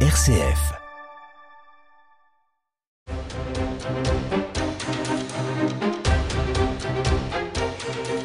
RCF.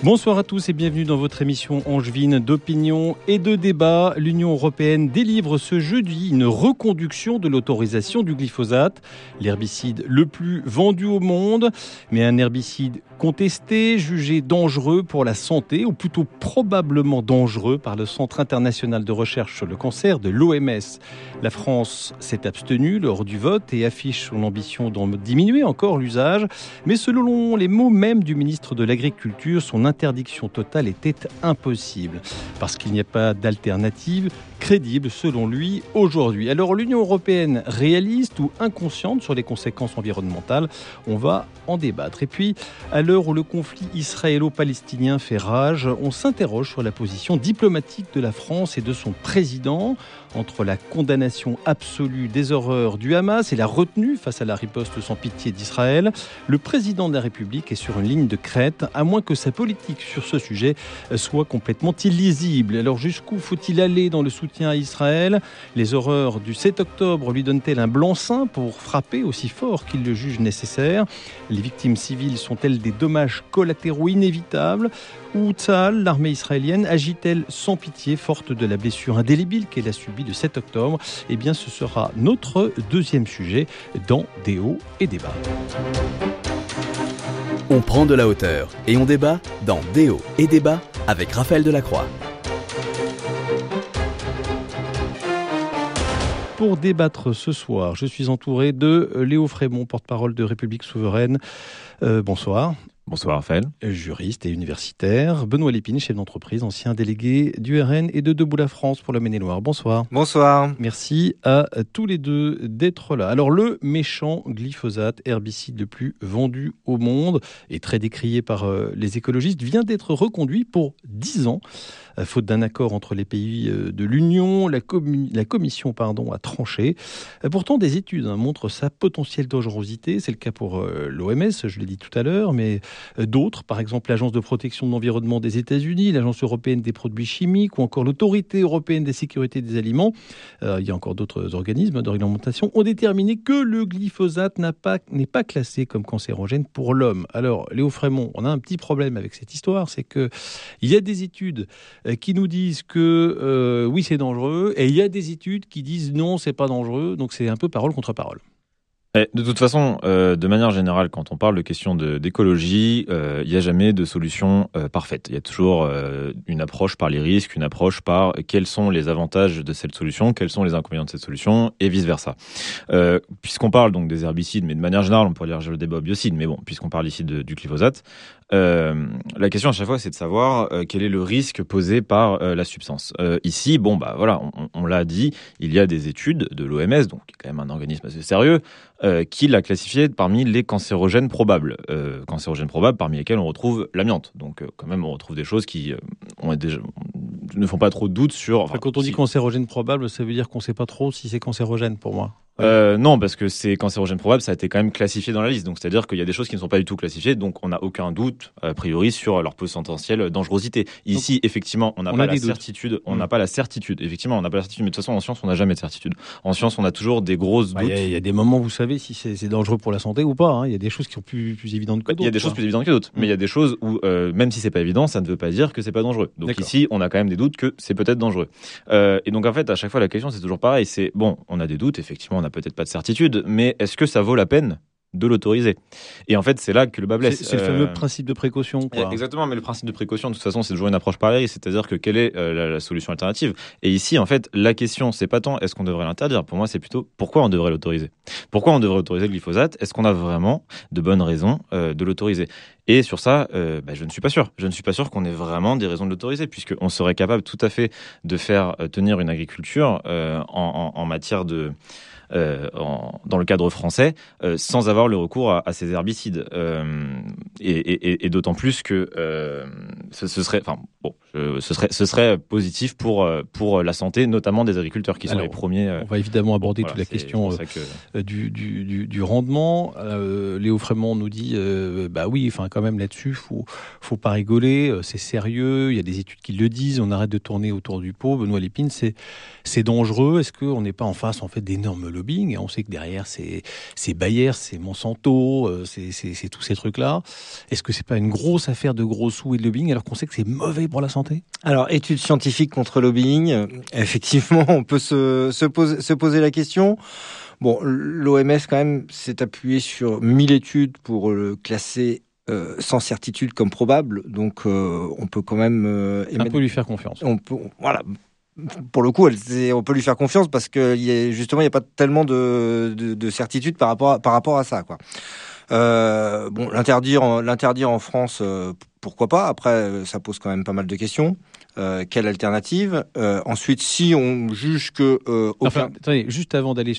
Bonsoir à tous et bienvenue dans votre émission angevine d'opinion et de débat. L'Union européenne délivre ce jeudi une reconduction de l'autorisation du glyphosate, l'herbicide le plus vendu au monde, mais un herbicide contesté, jugé dangereux pour la santé, ou plutôt probablement dangereux par le Centre international de recherche sur le cancer de l'OMS. La France s'est abstenue lors du vote et affiche son ambition d'en diminuer encore l'usage, mais selon les mots même du ministre de l'Agriculture, son interdiction totale était impossible, parce qu'il n'y a pas d'alternative crédible selon lui aujourd'hui. Alors l'Union européenne réaliste ou inconsciente sur les conséquences environnementales, on va en débattre. Et puis, à l'heure où le conflit israélo-palestinien fait rage, on s'interroge sur la position diplomatique de la France et de son président entre la condamnation absolue des horreurs du Hamas et la retenue face à la riposte sans pitié d'Israël. Le président de la République est sur une ligne de crête, à moins que sa politique sur ce sujet soit complètement illisible. Alors jusqu'où faut-il aller dans le soutien à Israël? Les horreurs du 7 octobre lui donnent-elles un blanc-seing pour frapper aussi fort qu'il le juge nécessaire? Les victimes civiles sont-elles des dommages collatéraux inévitables? Ou Tzal, l'armée israélienne, agit-elle sans pitié, forte de la blessure indélébile qu'elle a subie de 7 octobre? Eh bien, ce sera notre deuxième sujet dans Déo et Débat. On prend de la hauteur et on débat dans Déo et Débat avec Raphaël Delacroix. Pour débattre ce soir, je suis entouré de Léo Frémont, porte-parole de République Souveraine. Euh, bonsoir. Bonsoir Raphaël. Juriste et universitaire. Benoît Lépine, chef d'entreprise, ancien délégué du RN et de Debout la France pour la Maine-et-Loire. Bonsoir. Bonsoir. Merci à tous les deux d'être là. Alors le méchant glyphosate, herbicide le plus vendu au monde et très décrié par euh, les écologistes, vient d'être reconduit pour 10 ans. Euh, faute d'un accord entre les pays euh, de l'Union, la, la, Commission pardon, a tranché. Pourtant, des études hein, montrent sa potentielle dangerosité. C'est le cas pour l'OMS, je l'ai dit tout à l'heure, mais d'autres, par exemple l'Agence de protection de l'environnement des États-Unis, l'Agence européenne des produits chimiques ou encore l'Autorité européenne des sécurités des aliments, euh, il y a encore d'autres organismes de réglementation, ont déterminé que le glyphosate n'est pas, pas classé comme cancérogène pour l'homme. Alors, Léo Frémont, on a un petit problème avec cette histoire, c'est que il y a des études euh, qui nous disent que euh, oui, c'est dangereux, et il y a des études qui disent non, c'est pas dangereux, donc c'est un peu parole contre parole. Eh, de toute façon, euh, de manière générale, quand on parle de questions d'écologie, euh, il n'y a jamais de solution euh, parfaite. Il y a toujours une approche par les risques, une approche par quels sont les avantages de cette solution, quels sont les inconvénients de cette solution, et vice versa. puisqu'on parle donc des herbicides, mais de manière générale, on pourrait dire le débat biocide, mais bon, puisqu'on parle ici de, du glyphosate, la question à chaque fois, c'est de savoir quel est le risque posé par la substance. ici, bon, bah voilà, on, on l'a dit, il y a des études de l'OMS, donc quand même un organisme assez sérieux. Euh, qui l'a classifié parmi les cancérogènes probables. Euh, cancérogènes probables parmi lesquels on retrouve l'amiante. Donc euh, quand même on retrouve des choses qui ont déjà, ne font pas trop de doute sur... Enfin, quand on dit cancérogène probable, ça veut dire qu'on ne sait pas trop si c'est cancérogène pour moi. Euh, non, parce que c'est cancérogène probable, ça a été quand même classifié dans la liste. Donc, c'est-à-dire qu'il y a des choses qui ne sont pas du tout classifiées, donc on n'a aucun doute, a priori, sur leur potentielle dangerosité. Ici, effectivement, on n'a pas la certitude. On n'a mm. pas la certitude. Effectivement, on n'a pas la certitude. Mais de toute façon, en science, on n'a jamais de certitude. En science, on a toujours des grosses bah, doutes. Il y, a des moments, vous savez, si c'est dangereux pour la santé ou pas. Hein. Il y a des choses qui sont plus, plus évidentes que d'autres. Il y a des choses plus évidentes que d'autres. Mais il y a mm. des choses où, euh, même si c'est pas évident, ça ne veut pas dire que c'est pas dangereux. Donc ici, on a quand même des doutes que c'est peut-être dangereux. Euh, et donc, en fait, à chaque fois, la question, c'est toujours pareil. C'est bon, on a des doutes. Effectivement, on n'a peut-être pas de certitude mais est-ce que ça vaut la peine de l'autoriser? Et en fait, c'est là que le bas blesse. C'est le fameux euh, principe de précaution. Quoi. Exactement, mais le principe de précaution, de toute façon, c'est toujours une approche pareille, c'est-à-dire que quelle est euh, la, solution alternative? Et ici, en fait, la question, c'est pas tant est-ce qu'on devrait l'interdire? Pour moi, c'est plutôt pourquoi on devrait l'autoriser? Pourquoi on devrait autoriser le glyphosate? Est-ce qu'on a vraiment de bonnes raisons euh, de l'autoriser? Et sur ça, bah, je ne suis pas sûr. Je ne suis pas sûr qu'on ait vraiment des raisons de l'autoriser, puisqu'on serait capable tout à fait de faire tenir une agriculture en, en, matière de dans le cadre français sans avoir le recours à, ces herbicides. et, d'autant plus que ce, serait, enfin bon, ce serait, ce serait positif pour pour la santé, notamment des agriculteurs qui sont les premiers. on va évidemment aborder toute la question du, du, du, rendement. Léo Frémont nous dit, bah oui, enfin quand même là-dessus, faut faut pas rigoler, c'est sérieux. Il y a des études qui le disent. On arrête de tourner autour du pot. Benoît Lépine, c'est c'est dangereux. Est-ce qu'on n'est pas en face en fait d'énormes lobbying? Et on sait que derrière c'est c'est Bayer, c'est Monsanto, euh, c'est tous ces trucs là. Est-ce que c'est pas une grosse affaire de gros sous et de lobbying alors qu'on sait que c'est mauvais pour la santé? Alors études scientifiques contre lobbying, effectivement, on peut se, se poser se poser la question. Bon, l'OMS quand même s'est appuyé sur 1000 études pour le classer euh, sans certitude comme probable. Donc, euh, on peut quand même. Euh, On peut lui faire confiance. On peut, voilà. Pour le coup, on peut lui faire confiance parce que justement, il n'y a pas tellement de, de, certitude par rapport à, par rapport à ça, quoi. Bon, l'interdire, l'interdire en France, pourquoi pas? Après, ça pose quand même pas mal de questions. Euh, quelle alternative? Euh, Ensuite, si on juge que euh, enfin, attendez, juste avant d'aller,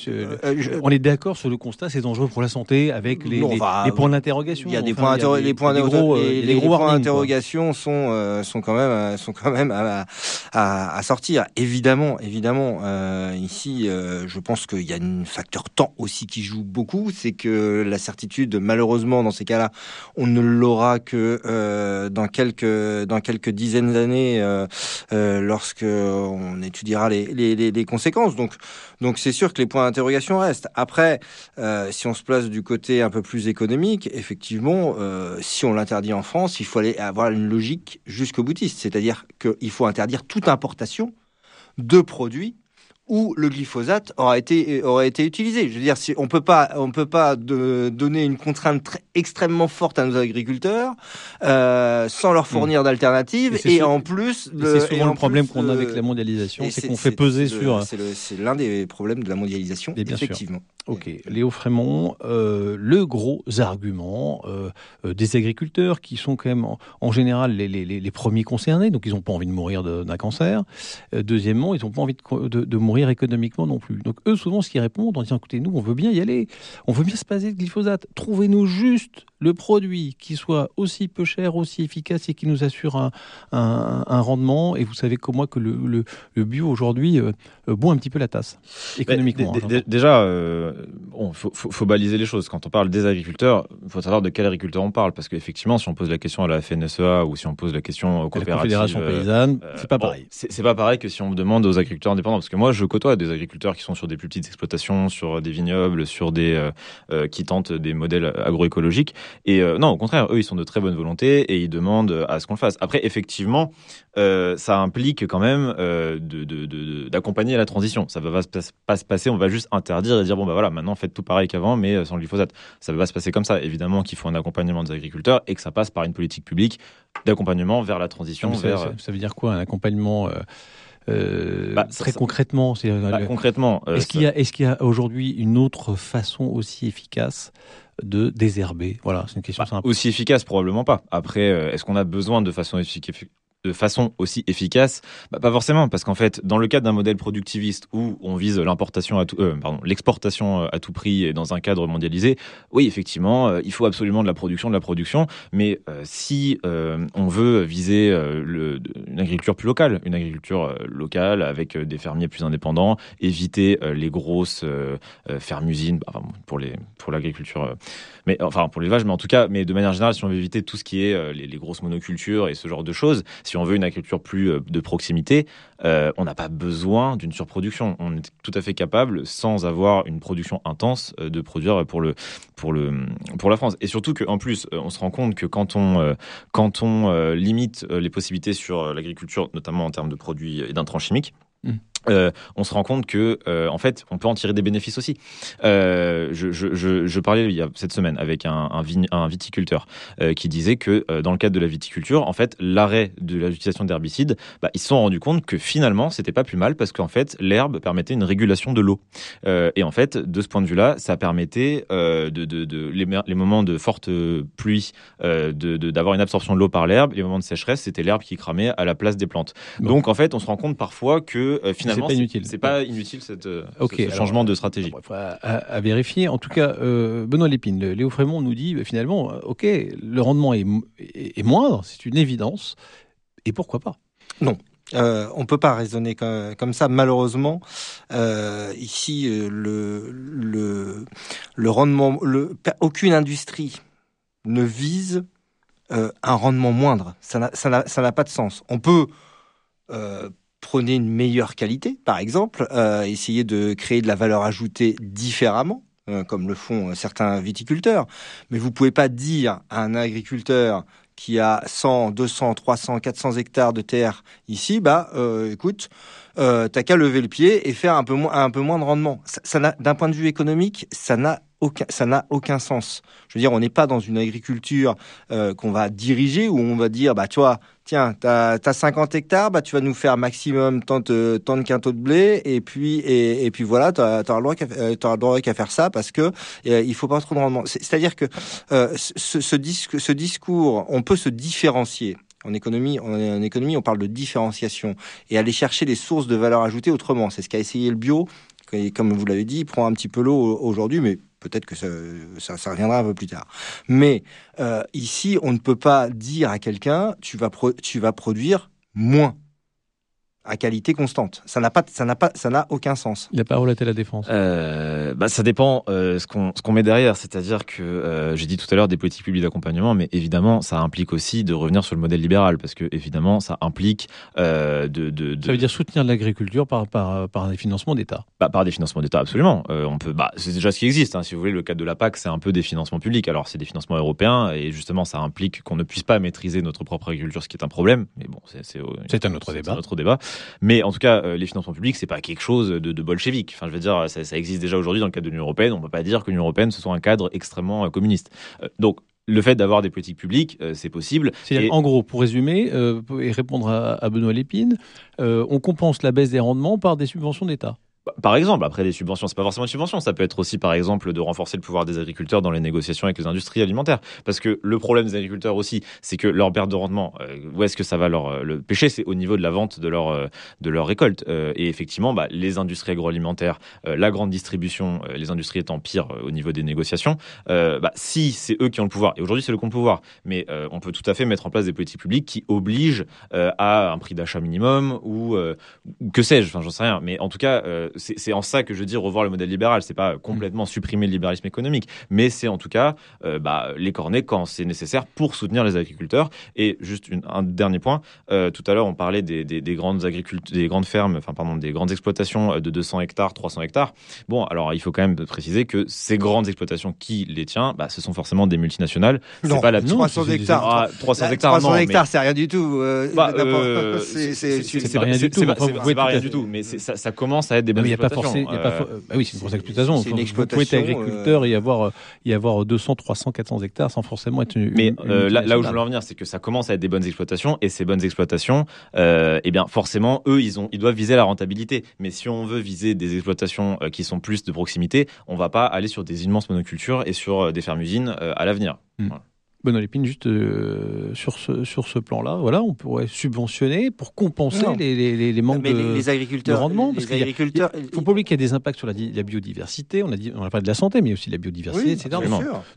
on est d'accord sur le constat, c'est dangereux pour la santé avec les, les, points d'interrogation. Il y a des points, les points d'interrogation sont sont quand même sont quand même à, à, à sortir. Évidemment, évidemment. ici, je pense qu'il y a un facteur temps aussi qui joue beaucoup, c'est que la certitude, malheureusement, dans ces cas-là, on ne l'aura que dans quelques dans quelques dizaines d'années euh, euh, lorsque on étudiera les, conséquences. Donc, donc c'est sûr que les points d'interrogation restent. Après, euh, si on se place du côté un peu plus économique, effectivement, si on l'interdit en France, il faut aller avoir une logique jusqu'au boutiste, c'est-à-dire qu'il faut interdire toute importation de produits où le glyphosate aura été aurait été utilisé. Je veux dire, si on peut pas on peut pas de, donner une contrainte très, extrêmement forte à nos agriculteurs euh, sans leur fournir hmm. d'alternatives et, en plus c'est souvent le problème qu'on a avec la mondialisation, c'est qu'on fait peser sur c'est l'un des problèmes de la mondialisation effectivement. Ok, Léo Frémont, euh, le gros argument euh, euh, des agriculteurs qui sont quand même en, général les, les, les, premiers concernés, donc ils n'ont pas envie de mourir d'un cancer. Euh, deuxièmement, ils n'ont pas envie de, de, de, mourir économiquement non plus. Donc eux, souvent, ce qu'ils répondent en disant, écoutez, nous, on veut bien y aller, on veut bien se passer de glyphosate, trouvez-nous juste le produit qui soit aussi peu cher, aussi efficace et qui nous assure un, un, rendement. Et vous savez comme moi que le, le, bio aujourd'hui euh, euh, boit un petit peu la tasse économiquement. Hein, déjà, il euh, faut, faut, baliser les choses. Quand on parle des agriculteurs, il faut savoir de quel agriculteur on parle. Parce qu'effectivement, si on pose la question à la FNSEA ou si on pose la question aux coopératives... La Confédération paysanne, c'est pas pareil. c'est pas pareil que si on demande aux agriculteurs indépendants. Parce que moi, je côtoie des agriculteurs qui sont sur des plus petites exploitations, sur des vignobles, sur des... qui tentent des modèles agroécologiques. Et euh, non, au contraire, eux, ils sont de très bonne volonté et ils demandent à ce qu'on le fasse. Après, effectivement, euh, ça implique quand même euh, d'accompagner la transition. Ça va pas se, passer, on va juste interdire et dire bon bah voilà, maintenant faites tout pareil qu'avant, mais sans glyphosate. Ça va pas se passer comme ça. Évidemment qu'il faut un accompagnement des agriculteurs et que ça passe par une politique publique d'accompagnement vers la transition. Ça, ça, veut dire quoi un accompagnement bah, très concrètement, bah, concrètement, est-ce qu'il y a, aujourd'hui une autre façon aussi efficace de désherber? Voilà, c'est une question bah, simple. Aussi efficace, probablement pas. Après, euh, est-ce qu'on a besoin de façon efficace de façon aussi efficace bah, Pas forcément, parce qu'en fait, dans le cadre d'un modèle productiviste où on vise l'importation à tout, euh, pardon, l'exportation euh, à tout prix et dans un cadre mondialisé, oui, effectivement, euh, il faut absolument de la production, de la production. Mais si on veut viser une agriculture plus locale, une agriculture locale avec des fermiers plus indépendants, éviter les grosses fermes-usines, bah, pour pour l'agriculture, mais enfin pour l'élevage, mais en tout cas, mais de manière générale, si on veut éviter tout ce qui est les, grosses monocultures et ce genre de choses, on veut une agriculture plus euh, de proximité, euh, on n'a pas besoin d'une surproduction. On est tout à fait capable, sans avoir une production intense, euh, de produire pour le pour le pour la France. Et surtout qu'en plus, on se rend compte que quand on quand on limite les possibilités sur l'agriculture, notamment en termes de produits et d'intrants chimiques, mmh. Euh, on se rend compte que euh, en fait on peut en tirer des bénéfices aussi. Euh, je, je, je, je, parlais il y a cette semaine avec un, un, un viticulteur qui disait que dans le cadre de la viticulture, en fait l'arrêt de l'utilisation d'herbicides, bah, ils se sont rendus compte que finalement c'était pas plus mal parce qu'en fait l'herbe permettait une régulation de l'eau et en fait de ce point de vue-là, ça permettait de, de, de les, les, moments de forte pluie d'avoir une absorption de l'eau par l'herbe, les moments de sécheresse c'était l'herbe qui cramait à la place des plantes. Donc en fait on se rend compte parfois que finalement finalement, c'est pas inutile. C'est pas inutile cette, ce changement de stratégie. à, vérifier. En tout cas, Benoît Lépine, Léo Frémont nous dit bah, finalement, ok, le rendement est, est moindre, c'est une évidence. Et pourquoi pas? Non, euh, on peut pas raisonner comme, ça. Malheureusement, euh, ici, euh, le, le, le rendement, le, aucune industrie ne vise euh, un rendement moindre. Ça n'a pas de sens. On peut euh, prôner une meilleure qualité, par exemple, essayer de créer de la valeur ajoutée différemment comme le font certains viticulteurs. Mais vous pouvez pas dire à un agriculteur qui a 100, 200, 300, 400 hectares de terre ici, bah euh, écoute, euh, t'as qu'à lever le pied et faire un peu moins, un peu moins de rendement. Ça, d'un point de vue économique, ça n'a ça n'a aucun sens. Je veux dire, on n'est pas dans une agriculture euh, qu'on va diriger où on va dire, bah tu vois, tiens, tu as, 50 hectares, bah, tu vas nous faire maximum tant de, tant de quintaux de blé, et puis, et, puis voilà, tu auras le droit qu'à faire ça parce que euh, il faut pas trop de rendement. C'est-à-dire que euh, ce discours, on peut se différencier. En économie, en, économie, on parle de différenciation et aller chercher les sources de valeur ajoutée autrement. C'est ce qu'a essayé le bio. Et comme vous l'avez dit, il prend un petit peu l'eau aujourd'hui, mais Peut-être que ça, reviendra un peu plus tard. Mais euh, ici, on ne peut pas dire à quelqu'un tu vas tu vas produire moins à qualité constante. Ça n'a pas, ça n'a pas, ça n'a aucun sens. La parole est à la défense. Euh, bah, ça dépend euh, ce qu'on ce qu'on met derrière. C'est-à-dire que euh, j'ai dit tout à l'heure des politiques publiques d'accompagnement, mais évidemment ça implique aussi de revenir sur le modèle libéral parce que évidemment ça implique euh, de, de, de, Ça veut dire soutenir l'agriculture par par par des financements d'État. Bah, par des financements d'État, absolument. Euh, on peut, bah, c'est déjà ce qui existe. Hein. Si vous voulez, le cadre de la PAC, c'est un peu des financements publics. Alors c'est des financements européens et justement ça implique qu'on ne puisse pas maîtriser notre propre agriculture, ce qui est un problème. Mais bon, c'est c'est un autre débat. Un autre débat. Mais en tout cas euh, les financements publics, c'est pas quelque chose de, de bolchevique. Enfin, je veux dire, ça, ça existe déjà aujourd'hui dans le cadre de l'Union européenne. On peut pas dire que l'Union européenne ce soit un cadre extrêmement euh, communiste. Euh, donc, le fait d'avoir des politiques publiques, c'est possible. Et... En gros, pour résumer et répondre à, à Benoît Lépine, on compense la baisse des rendements par des subventions d'État. Bah, par exemple, après des subventions, c'est pas forcément une subvention, ça peut être aussi par exemple de renforcer le pouvoir des agriculteurs dans les négociations avec les industries alimentaires. Parce que le problème des agriculteurs aussi, c'est que leur perte de rendement, euh, où est-ce que ça va leur euh, le pêcher, c'est au niveau de la vente de leur euh, de leur récolte. et effectivement, bah, les industries agroalimentaires, la grande distribution, les industries étant pires au niveau des négociations, bah, si c'est eux qui ont le pouvoir, et aujourd'hui c'est le compte pouvoir, mais on peut tout à fait mettre en place des politiques publiques qui obligent à un prix d'achat minimum ou que sais-je, enfin j'en sais rien, mais en tout cas c'est en ça que je dis revoir le modèle libéral. C'est pas complètement supprimer le libéralisme économique, mais c'est en tout cas euh, bah, les corner quand c'est nécessaire pour soutenir les agriculteurs. Et juste un dernier point. Euh, tout à l'heure, on parlait des, grandes agricultures, des grandes fermes, enfin pardon, des grandes exploitations de 200 hectares, 300 hectares. Bon, alors il faut quand même préciser que ces grandes exploitations qui les tient, bah, ce sont forcément des multinationales. C'est pas la 300 hectares. 300 hectares, 300 hectares, c'est rien du tout. Euh, bah, c'est rien du tout. C'est pas rien du tout. Mais ça commence à être des bonnes exploitations. Euh, bah oui, c'est une grosse exploitation. Une exploitation. Vous pouvez être agriculteur et y avoir, euh, y avoir 200, 300, 400 hectares sans forcément être une. Mais euh, là, où je veux en venir, c'est que ça commence à être des bonnes exploitations et ces bonnes exploitations, eh bien, forcément, eux, ils, ont, ils doivent viser la rentabilité. Mais si on veut viser des exploitations qui sont plus de proximité, on va pas aller sur des immenses monocultures et sur des fermes-usines à l'avenir. Hmm. Benoît Lépine, juste euh, sur ce, sur ce plan-là, voilà, on pourrait subventionner pour compenser les, les, les, manques de, les agriculteurs, de rendement. Parce il ne faut pas oublier qu'il y a des impacts sur la, la, biodiversité. On a, dit, on a parlé de la santé, mais aussi de la biodiversité, etc.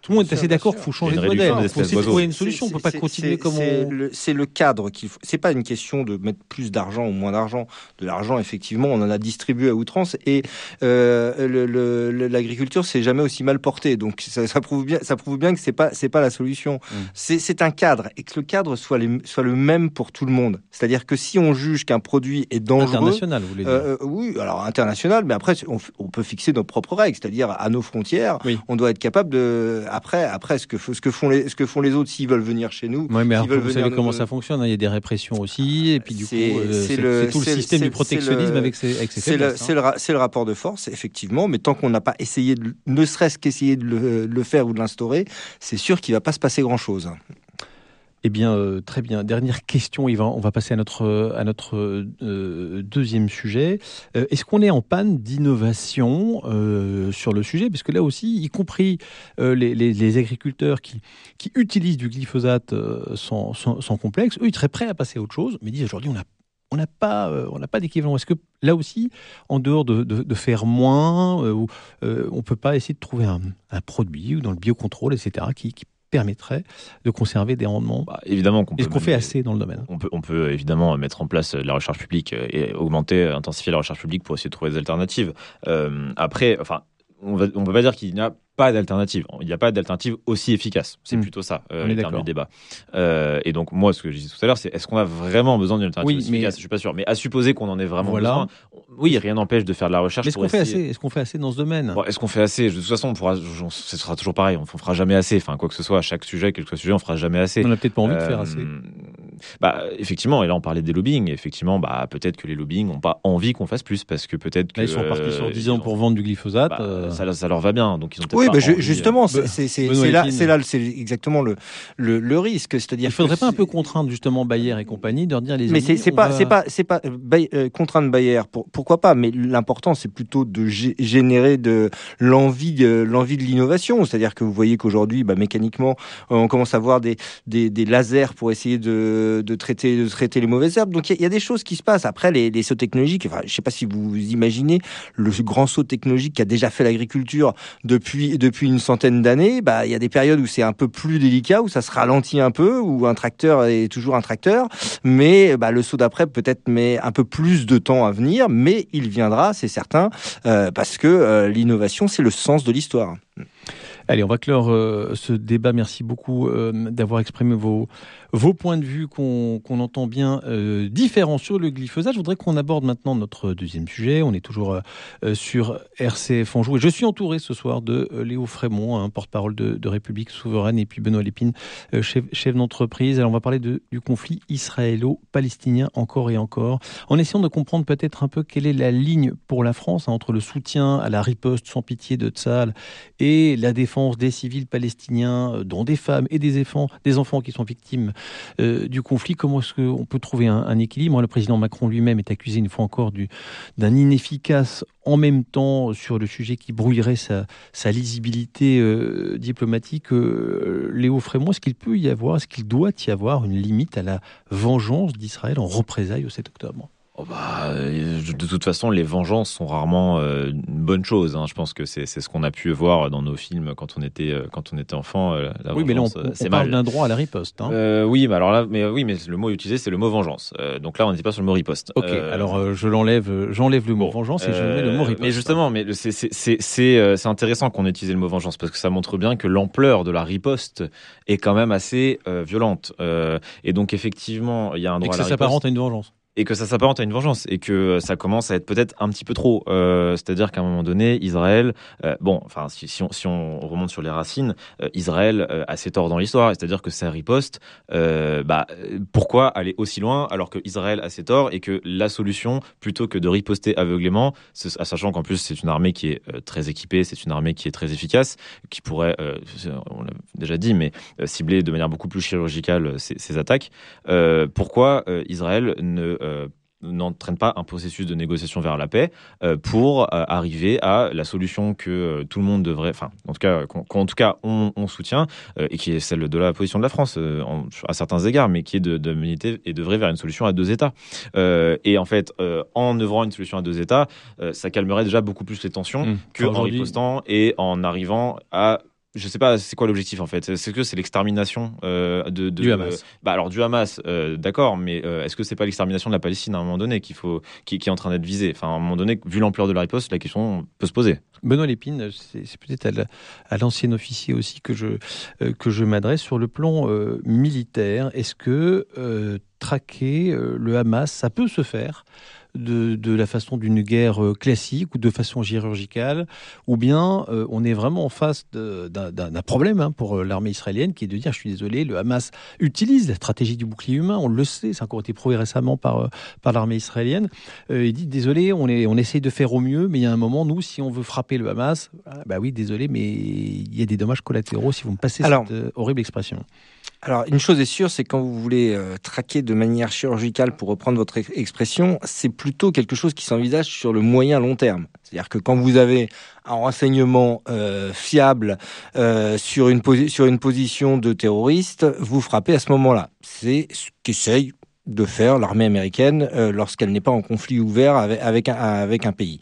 Tout le monde est assez d'accord qu'il faut changer de modèle. Il faut aussi trouver une solution. On ne peut pas continuer comme on. C'est le cadre qu'il faut. C'est pas une question de mettre plus d'argent ou moins d'argent. De l'argent, effectivement, on en a distribué à outrance et euh, l'agriculture, c'est jamais aussi mal porté. Donc ça, ça, prouve bien, ça prouve bien que c'est pas, c'est pas la solution. Mm. C'est un cadre et que le cadre soit, soit le même pour tout le monde. C'est-à-dire que si on juge qu'un produit est dangereux, international, vous voulez dire euh, Oui, alors international, mais après on, peut fixer nos propres règles, c'est-à-dire à nos frontières, on doit être capable de après après ce que ce que font les ce que font les autres s'ils veulent venir chez nous. Oui, mais vous savez comment ça fonctionne. Hein. il y a des répressions aussi, et puis du coup euh, c'est tout le système du protectionnisme avec ses, avec C'est le, hein. le, rapport de force, effectivement, mais tant qu'on n'a pas essayé, de, ne serait-ce qu'essayer de le, le faire ou de l'instaurer, c'est sûr qu'il va pas se passer grand-chose. Eh bien, euh, très bien. Dernière question, Yvan. On va passer à notre, à notre euh, deuxième sujet. Euh, est-ce qu'on est en panne d'innovation sur le sujet? Parce que là aussi, y compris les, agriculteurs qui, utilisent du glyphosate sans, complexe, eux, ils seraient prêts à passer à autre chose, mais disent aujourd'hui, on n'a pas, pas d'équivalent. Est-ce que là aussi, en dehors de, faire moins, on ne peut pas essayer de trouver un, produit ou dans le biocontrôle, etc., qui, qui permettrait de conserver des rendements bah, Évidemment qu'on Est-ce qu'on fait assez dans le domaine on peut, on peut évidemment mettre en place la recherche publique et augmenter, intensifier la recherche publique pour essayer de trouver des alternatives. après, enfin, on ne peut pas dire qu'il n'y a pas d'alternative. Il n'y a pas d'alternative aussi efficace. C'est hmm. plutôt ça, euh, le terme du débat. Euh, et donc, moi, ce que je disais tout à l'heure, c'est est-ce qu'on a vraiment besoin d'une alternative oui, efficace? Je suis pas sûr. Mais à supposer qu'on en ait vraiment besoin, oui, rien n'empêche de faire de la recherche. Est-ce qu'on fait, assez est qu'on fait assez dans ce domaine? Est-ce qu'on fait assez? De toute façon, on pourra, ce sera toujours pareil. On ne fera jamais assez. Enfin, quoi que ce soit, à chaque sujet, quel que soit le sujet, on fera jamais assez. On n'a peut-être pas envie de faire assez. Euh, bah, effectivement, et là, on parlait des lobbying. Effectivement, bah, peut-être que les lobbying n'ont pas envie qu'on fasse plus parce que peut-être que. ils sont partis sur 10 ans pour vendre du glyphosate. Bah, ça, ça, leur va bien. Donc, ils ont Oui, bah, justement, c'est là, c'est là, c'est exactement le, le, risque. C'est-à-dire, il faudrait pas un peu contraindre justement Bayer et compagnie de leur dire les. Mais c'est pas, c'est pas, c'est pas euh, contraindre Bayer. pourquoi pas Mais l'important, c'est plutôt de générer de l'envie, l'envie de l'innovation. C'est-à-dire que vous voyez qu'aujourd'hui, bah, mécaniquement, on commence à voir des, des, des lasers pour essayer de, de traiter, de traiter les mauvaises herbes. Donc il y, a des choses qui se passent. Après, les, sauts technologiques. Enfin, je sais pas si vous imaginez le grand saut technologique qui a déjà fait l'agriculture depuis depuis une centaine d'années, bah, il y a des périodes où c'est un peu plus délicat, où ça se ralentit un peu, où un tracteur est toujours un tracteur, mais bah, le saut d'après peut-être met un peu plus de temps à venir, mais il viendra, c'est certain, euh, parce que euh, l'innovation, c'est le sens de l'histoire. Allez, on va clore euh, ce débat. Merci beaucoup d'avoir exprimé vos, vos points de vue qu'on entend bien euh, différents sur le glyphosate. Je voudrais qu'on aborde maintenant notre deuxième sujet. On est toujours euh, sur RCF Anjou et je suis entouré ce soir de euh, Léo Frémont, porte-parole de, République Souveraine, et puis Benoît Lépine, chef, d'entreprise. Alors on va parler du conflit israélo-palestinien encore et encore, en essayant de comprendre peut-être un peu quelle est la ligne pour la France hein, entre le soutien à la riposte sans pitié de Tzal et la défense des civils palestiniens, dont des femmes et des enfants, des enfants qui sont victimes euh, du conflit. Comment est-ce qu'on peut trouver un, équilibre? Le président Macron lui-même est accusé une fois encore d'un inefficace en même temps sur le sujet qui brouillerait sa, lisibilité euh, diplomatique. Euh, Léo Frémont, est-ce qu'il peut y avoir, est-ce qu'il doit y avoir une limite à la vengeance d'Israël en représailles au 7 octobre? Oh bah, euh, de toute façon, les vengeances sont rarement euh, une bonne chose. Hein. Je pense que c'est ce qu'on a pu voir dans nos films quand on était euh, quand on était enfant. oui, mais là, on, parle d'un droit à la riposte. Hein. oui, mais alors là, mais oui, mais le mot utilisé, c'est le mot vengeance. donc là, on n'était pas sur le mot riposte. Ok. alors je l'enlève, j'enlève le mot vengeance et je mets le mot riposte. Mais justement, mais c'est intéressant qu'on ait utilisé le mot vengeance parce que ça montre bien que l'ampleur de la riposte est quand même assez violente. et donc effectivement, il y a un droit et que ça s'apparente à une vengeance et que ça s'apparente à une vengeance et que ça commence à être peut-être un petit peu trop. Euh, C'est-à-dire qu'à un moment donné, Israël, euh, bon, enfin, si, on, remonte sur les racines, euh, Israël euh, a ses torts dans l'histoire, c'est-à-dire que sa riposte, bah, pourquoi aller aussi loin alors que Israël a ses torts et que la solution, plutôt que de riposter aveuglément, sachant qu'en plus c'est une armée qui est très équipée, c'est une armée qui est très efficace, qui pourrait, on l'a déjà dit, mais cibler de manière beaucoup plus chirurgicale ses, ses attaques, pourquoi Israël ne euh, n'entraîne pas un processus de négociation vers la paix euh, pour euh, arriver à la solution que tout le monde devrait, enfin, en tout cas, qu'en tout cas on, soutient et qui est celle de la position de la France à certains égards, mais qui est de, de et devrait vers une solution à deux États. et en fait, en œuvrant une solution à deux États, ça calmerait déjà beaucoup plus les tensions mmh. qu'en ripostant et en arrivant à je sais pas, c'est quoi l'objectif en fait? Est-ce que c'est l'extermination euh, de, du Hamas bah alors du Hamas, euh, d'accord, mais euh, est-ce que c'est pas l'extermination de la Palestine à un moment donné qu'il faut, qui, qui, est en train d'être visée? Enfin, à un moment donné, vu l'ampleur de la riposte, la question peut se poser. Benoît Lépine, c'est peut-être à l'ancien officier aussi que je que je m'adresse sur le plan militaire. Est-ce que traquer le Hamas, ça peut se faire? De, la façon d'une guerre euh, classique ou de façon chirurgicale, ou bien euh, on est vraiment en face d'un problème hein, pour euh, l'armée israélienne qui est de dire, je suis désolé, le Hamas utilise la stratégie du bouclier humain, on le sait, ça a encore été prouvé récemment par, par l'armée israélienne. il dit, désolé, on, est, on essaye de faire au mieux, mais il y a un moment, nous, si on veut frapper le Hamas, ah, bah oui, désolé, mais il y a des dommages collatéraux si vous me passez cette horrible expression. Alors, une chose est sûre, c'est quand vous voulez euh, traquer de manière chirurgicale, pour reprendre votre expression, c'est plutôt quelque chose qui s'envisage sur le moyen long terme. C'est-à-dire que quand vous avez un renseignement euh, fiable euh, sur, une sur une position de terroriste, vous frappez à ce moment-là. C'est ce qu'essaye de faire l'armée américaine euh, lorsqu'elle n'est pas en conflit ouvert avec, avec, un, avec un pays.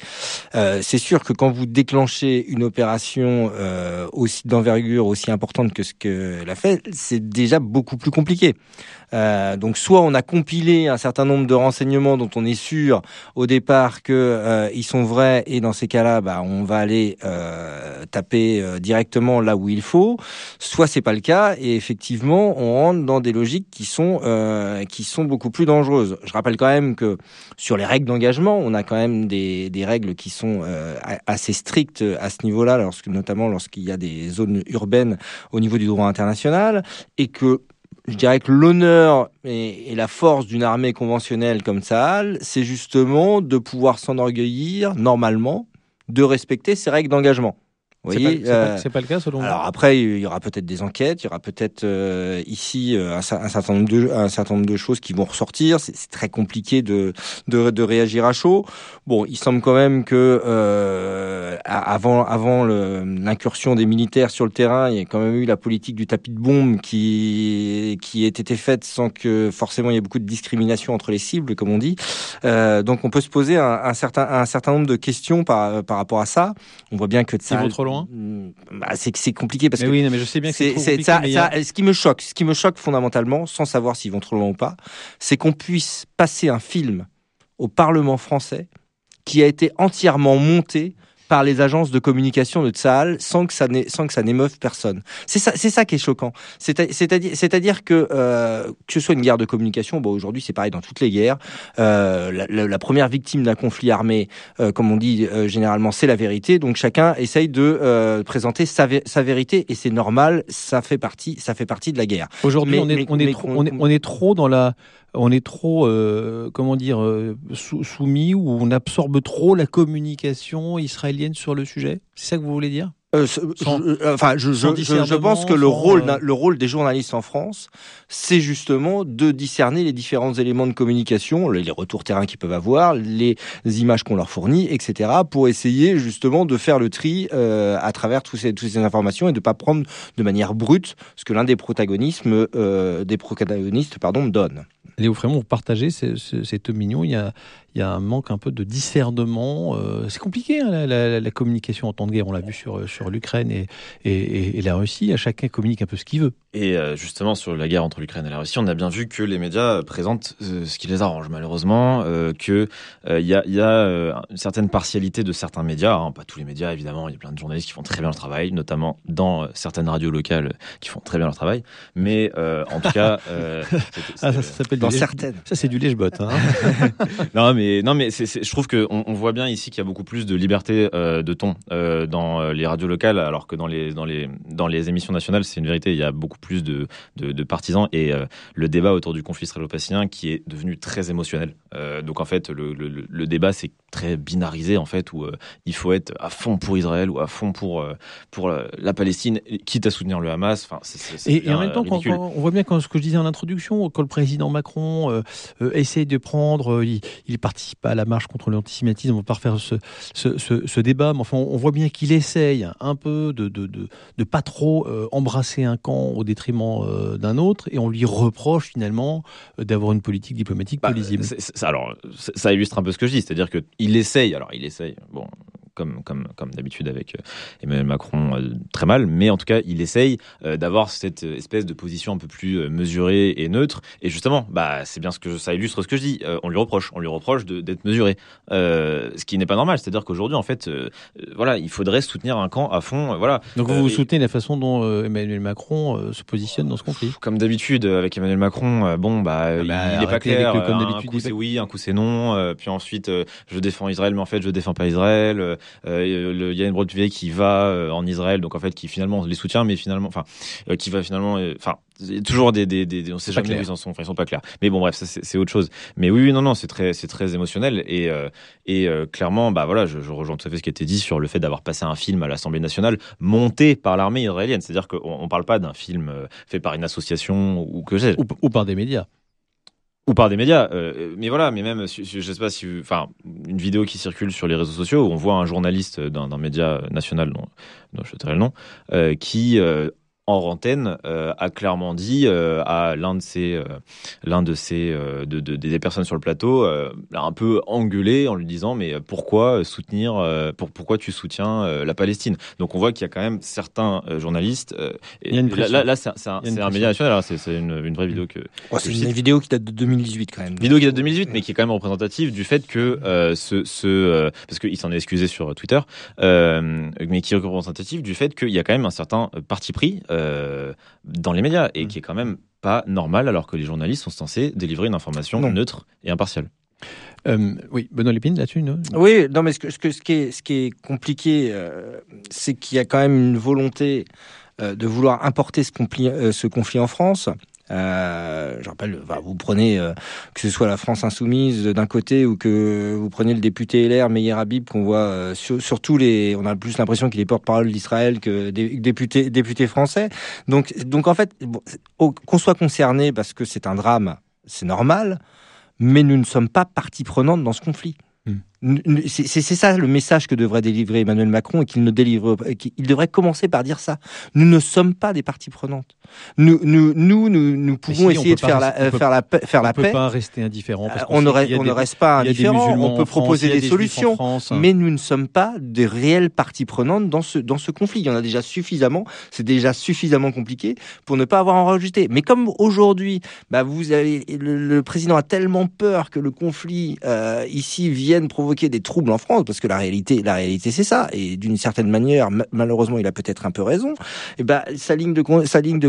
Euh, c'est sûr que quand vous déclenchez une opération euh, aussi d'envergure aussi importante que ce qu'elle a fait, c'est déjà beaucoup plus compliqué. Euh, donc soit on a compilé un certain nombre de renseignements dont on est sûr au départ que euh, ils sont vrais et dans ces cas-là, bah, on va aller euh, taper directement là où il faut. Soit c'est pas le cas et effectivement on rentre dans des logiques qui sont qui sont beaucoup plus dangereuses. Je rappelle quand même que sur les règles d'engagement, on a quand même des, des règles qui sont assez strictes à ce niveau-là, lorsque notamment lorsqu'il y a des zones urbaines au niveau du droit international et que je dirais que l'honneur et, la force d'une armée conventionnelle comme ça, c'est justement de pouvoir s'enorgueillir, normalement, de respecter ses règles d'engagement. Vous voyez, euh, c'est pas, le cas selon Alors après, il y aura peut-être des enquêtes, il y aura peut-être euh, ici euh, un, certain nombre de un certain nombre de choses qui vont ressortir. C'est, très compliqué de, de, de réagir à chaud. Bon, il semble quand même que euh, avant avant l'incursion des militaires sur le terrain, il y a quand même eu la politique du tapis de bombe qui qui ait été faite sans que forcément il y ait beaucoup de discrimination entre les cibles, comme on dit. Euh, donc on peut se poser un, un, certain un certain nombre de questions par par rapport à ça. On voit bien que ça trop loin Mm, bah, c'est compliqué parce que oui, mais je sais bien que c'est ça, ça, ce qui me choque, ce qui me choque fondamentalement, sans savoir s'ils vont trop loin ou pas, c'est qu'on puisse passer un film au Parlement français qui a été entièrement monté par les agences de communication de Tsahal sans que ça sans que ça n'émeuve personne. C'est ça, c'est ça qui est choquant. C'est-à-dire, que euh, que ce soit une guerre de communication, bon aujourd'hui c'est pareil dans toutes les guerres. Euh, la, première victime d'un conflit armé, euh, comme on dit euh, généralement, c'est la vérité. Donc chacun essaye de euh, présenter sa, sa vérité et c'est normal. Ça fait partie, ça fait partie de la guerre. Aujourd'hui, on est, on, on, est, on est trop dans la on est trop, euh, comment dire, euh, soumis ou on absorbe trop la communication israélienne sur le sujet? C'est ça que vous voulez dire? Euh, enfin, je, je, je, pense que le rôle, le rôle des journalistes en France, c'est justement de discerner les différents éléments de communication, les, retours terrain qu'ils peuvent avoir, les images qu'on leur fournit, etc., pour essayer justement de faire le tri à travers tous ces, toutes ces informations et de pas prendre de manière brute ce que l'un des protagonistes, des protagonistes, pardon, donne. Léo Frémont, vous partagez cette opinion. Il y, a, il y a un manque un peu de discernement. Euh, c'est compliqué, hein, la, communication en temps de guerre. On l'a vu sur, sur l'Ukraine et, et, la Russie. À chacun communique un peu ce qu'il veut. Et euh, justement, sur la guerre entre l'Ukraine et la Russie, on a bien vu que les médias présentent euh, ce qui les arrange, malheureusement. qu'il il y a, y a une certaine partialité de certains médias. Hein, pas tous les médias, évidemment. Il y a plein de journalistes qui font très bien leur travail, notamment dans certaines radios locales qui font très bien leur travail. Mais en tout cas... ah, ça s'appelle dans certaines. Ça, c'est du lèche-bot. Hein. non, mais, non, mais je trouve qu'on on voit bien ici qu'il y a beaucoup plus de liberté euh, de ton euh, dans euh, les radios locales, alors que dans les, dans les, dans les émissions nationales, c'est une vérité, il y a beaucoup plus de, de, partisans. Et le débat autour du conflit israélo-palestinien qui est devenu très émotionnel. donc en fait, le, le, le débat, c'est très binarisé, en fait, où il faut être à fond pour Israël ou à fond pour, pour la Palestine, quitte à soutenir le Hamas. Enfin, et, et, en même temps, on voit bien quand, ce que je disais en introduction, quand le président Macron euh, euh, essaie de prendre, euh, il, il, participe à la marche contre l'antisémitisme, on va pas refaire ce, ce, ce, débat, mais enfin on voit bien qu'il essaye un peu de, de, de, de pas trop embrasser un camp au détriment d'un autre, et on lui reproche finalement d'avoir une politique diplomatique bah, lisible. alors ça illustre un peu ce que je dis, c'est-à-dire qu'il essaye, alors il essaye, bon comme, comme, comme d'habitude avec euh, Emmanuel Macron, euh, très mal, mais en tout cas, il essaye euh, d'avoir cette espèce de position un peu plus mesurée et neutre. Et justement, bah, c'est bien ce que ça illustre ce que je dis. on lui reproche, on lui reproche d'être mesuré, ce qui n'est pas normal. C'est-à-dire qu'aujourd'hui, en fait, voilà, il faudrait soutenir un camp à fond. voilà. Donc vous, vous soutenez la façon dont Emmanuel Macron se positionne dans ce conflit? Comme d'habitude, avec Emmanuel Macron, bon, bah, ah bah il n'est pas clair. comme un coup c'est oui, un coup c'est non. puis ensuite, je défends Israël, mais en fait, je défends pas Israël. Euh, le Yann Brodvier qui va euh, en Israël, donc en fait qui finalement les soutient, mais finalement, enfin, euh, qui va finalement, enfin, toujours des, des, des, on sait jamais où ils en sont, enfin ils sont pas clairs. Mais bon bref, c'est autre chose. Mais oui, oui non non, c'est très c'est très émotionnel et et clairement bah voilà, je, je, rejoins tout à fait ce qui a été dit sur le fait d'avoir passé un film à l'Assemblée nationale monté par l'armée israélienne. C'est-à-dire qu'on on parle pas d'un film fait par une association ou que ou, ou par des médias ou par des médias. Euh, mais voilà, mais même, je sais pas si, enfin, une vidéo qui circule sur les réseaux sociaux où on voit un journaliste d'un média national, dont, dont je tairai le nom, euh, qui euh, en antenne, a clairement dit à l'un de ses, l'un de ses, de, des personnes sur le plateau, l'a un peu engueulé en lui disant mais pourquoi soutenir, pour, pourquoi tu soutiens la Palestine? Donc on voit qu'il y a quand même certains journalistes. Une là, là c'est un, un, média national, hein, c'est une, une, vraie vidéo que. c'est une vidéo qui date de 2018 quand même. Vidéo qui date de 2018, mais qui est quand même représentative du fait que ce, ce parce qu'il s'en est excusé sur Twitter, mais qui est représentative du fait qu'il y a quand même un certain parti pris euh, dans les médias et mm. qui est quand même pas normal alors que les journalistes sont censés délivrer une information neutre et impartiale. Euh, oui, Benoît Lépine là-dessus, non? Oui, non, mais ce, que, ce, ce, qui, est, ce qui est compliqué, euh, c'est qu'il y a quand même une volonté de vouloir importer ce conflit, ce conflit en France. Euh, je rappelle, vous prenez euh, que ce soit la France insoumise d'un côté ou que vous prenez le député LR Meyer Habib qu'on voit euh, sur, tous les, on a plus l'impression qu'il est porte-parole d'Israël que des députés députés français. Donc donc en fait, qu'on soit concerné parce que c'est un drame, c'est normal, mais nous ne sommes pas partie prenante dans ce conflit. C'est ça le message que devrait délivrer Emmanuel Macron et qu'il ne délivre, il devrait commencer par dire ça. Nous ne sommes pas des parties prenantes. Nous, nous, nous, nous, pouvons essayer de faire la, faire la, paix, faire la paix. On ne peut pas rester indifférent. Parce on, ne, on ne reste pas indifférent. On peut proposer des, solutions, mais nous ne sommes pas des réelles parties prenantes dans ce dans ce conflit. Il y en a déjà suffisamment. C'est déjà suffisamment compliqué pour ne pas avoir en rajouter. Mais comme aujourd'hui, bah vous avez le, président a tellement peur que le conflit euh, ici vienne provoquer des troubles en France, parce que la réalité, c'est ça. Et d'une certaine manière, malheureusement, il a peut-être un peu raison. Eh ben, sa ligne de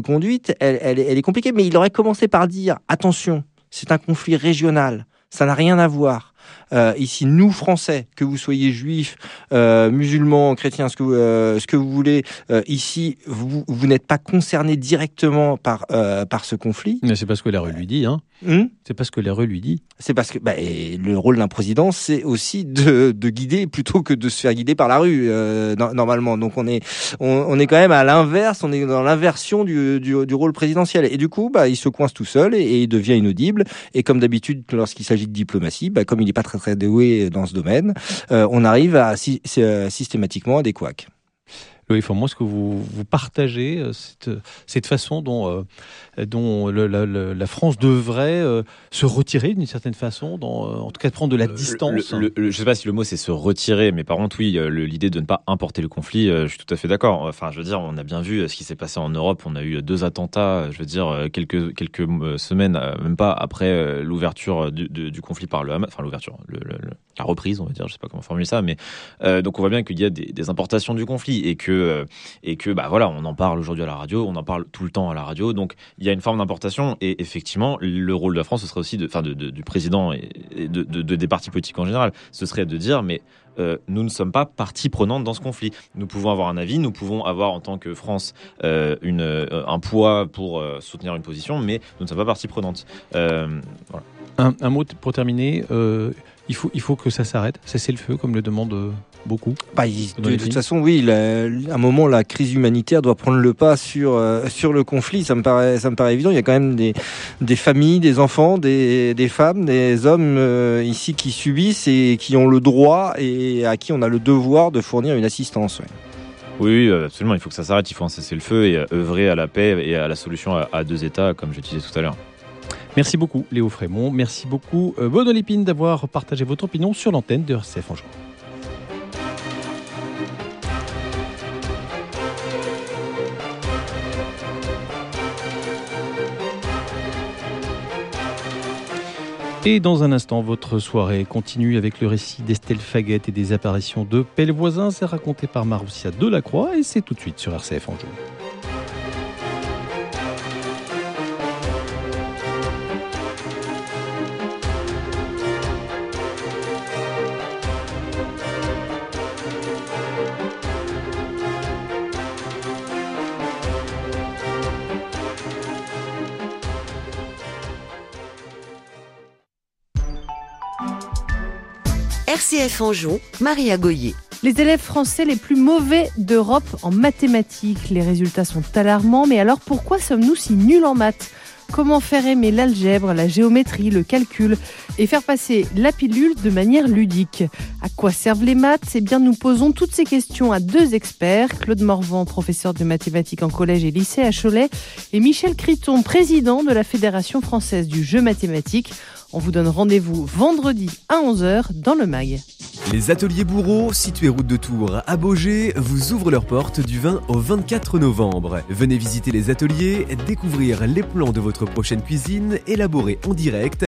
conduite, elle est compliquée. Mais il aurait commencé par dire attention, c'est un conflit régional. Ça n'a rien à voir euh, ici, nous Français, que vous soyez juifs, euh, musulmans, chrétiens, ce que, euh, ce que vous voulez, ici, vous, vous n'êtes pas concernés directement par, par ce conflit. Mais c'est parce que la rue lui dit, hein. Hmm? C'est parce que la rue lui dit. C'est parce que bah, le rôle d'un président, c'est aussi de, de, guider plutôt que de se faire guider par la rue normalement. Donc on est on, est quand même à l'inverse, on est dans l'inversion du, du, du, rôle présidentiel. Et du coup, bah, il se coince tout seul et, il devient inaudible. Et comme d'habitude, lorsqu'il s'agit de diplomatie, bah, comme il n'est pas très très doué dans ce domaine, euh, on arrive à euh, systématiquement à des couacs. Louis Formon, est-ce que vous, vous partagez euh, cette, cette façon dont, euh, dont le, la, la, France devrait euh, se retirer d'une certaine façon, dans, en tout cas de prendre de la distance Je ne sais pas si le mot c'est se retirer, mais par contre, oui, l'idée de ne pas importer le conflit, je suis tout à fait d'accord. Enfin, je veux dire, on a bien vu ce qui s'est passé en Europe. On a eu deux attentats, je veux dire, quelques, quelques semaines, même pas après l'ouverture du, du, conflit par le Hamas, enfin l'ouverture, la reprise, on va dire, je sais pas comment formuler ça, mais donc on voit bien qu'il y a des, des importations du conflit et que euh, et que bah voilà, on en parle aujourd'hui à la radio, on en parle tout le temps à la radio. Donc il y a une forme d'importation et effectivement, le rôle de la France, ce serait aussi de, enfin du président et de, des partis politiques en général, ce serait de dire mais euh, nous ne sommes pas partie prenante dans ce conflit. Nous pouvons avoir un avis, nous pouvons avoir en tant que France euh, une, un poids pour soutenir une position, mais nous ne sommes pas partie prenante. Un, un, mot pour terminer. Il, faut, il faut que ça s'arrête, cesser le feu, comme le demande beaucoup bah, De, toute façon, oui, à un moment, la crise humanitaire doit prendre le pas sur, euh, sur le conflit. Ça me, paraît, ça me paraît évident. Il y a quand même des, des familles, des enfants, des, des femmes, des hommes euh, ici qui subissent et qui ont le droit et à qui on a le devoir de fournir une assistance. Oui, absolument. Il faut que ça s'arrête. Il faut en cesser le feu et œuvrer à la paix et à la solution à, deux États, comme je disais tout à l'heure. Merci beaucoup, Léo Frémont. Merci beaucoup, euh, Lépine, d'avoir partagé votre opinion sur l'antenne de RCF Anjou. Et dans un instant, votre soirée continue avec le récit d'Estelle Faguette et des apparitions de Pelle Voisin. C'est raconté par Maroussia Delacroix et c'est tout de suite sur RCF Anjou. RCF Anjou, Maria Goyer. Les élèves français les plus mauvais d'Europe en mathématiques. Les résultats sont alarmants, mais alors pourquoi sommes-nous si nuls en maths? Comment faire aimer l'algèbre, la géométrie, le calcul et faire passer la pilule de manière ludique? À quoi servent les maths? Eh bien, nous posons toutes ces questions à deux experts, Claude Morvan, professeur de mathématiques en collège et lycée à Cholet, et Michel Criton, président de la Fédération française du jeu mathématique. On vous donne rendez-vous vendredi à 11h dans le MAG. Les ateliers Bourreau, situés route de Tours à Baugé, vous ouvrent leurs portes du 20 au 24 novembre. Venez visiter les ateliers, découvrir les plans de votre prochaine cuisine élaborés en direct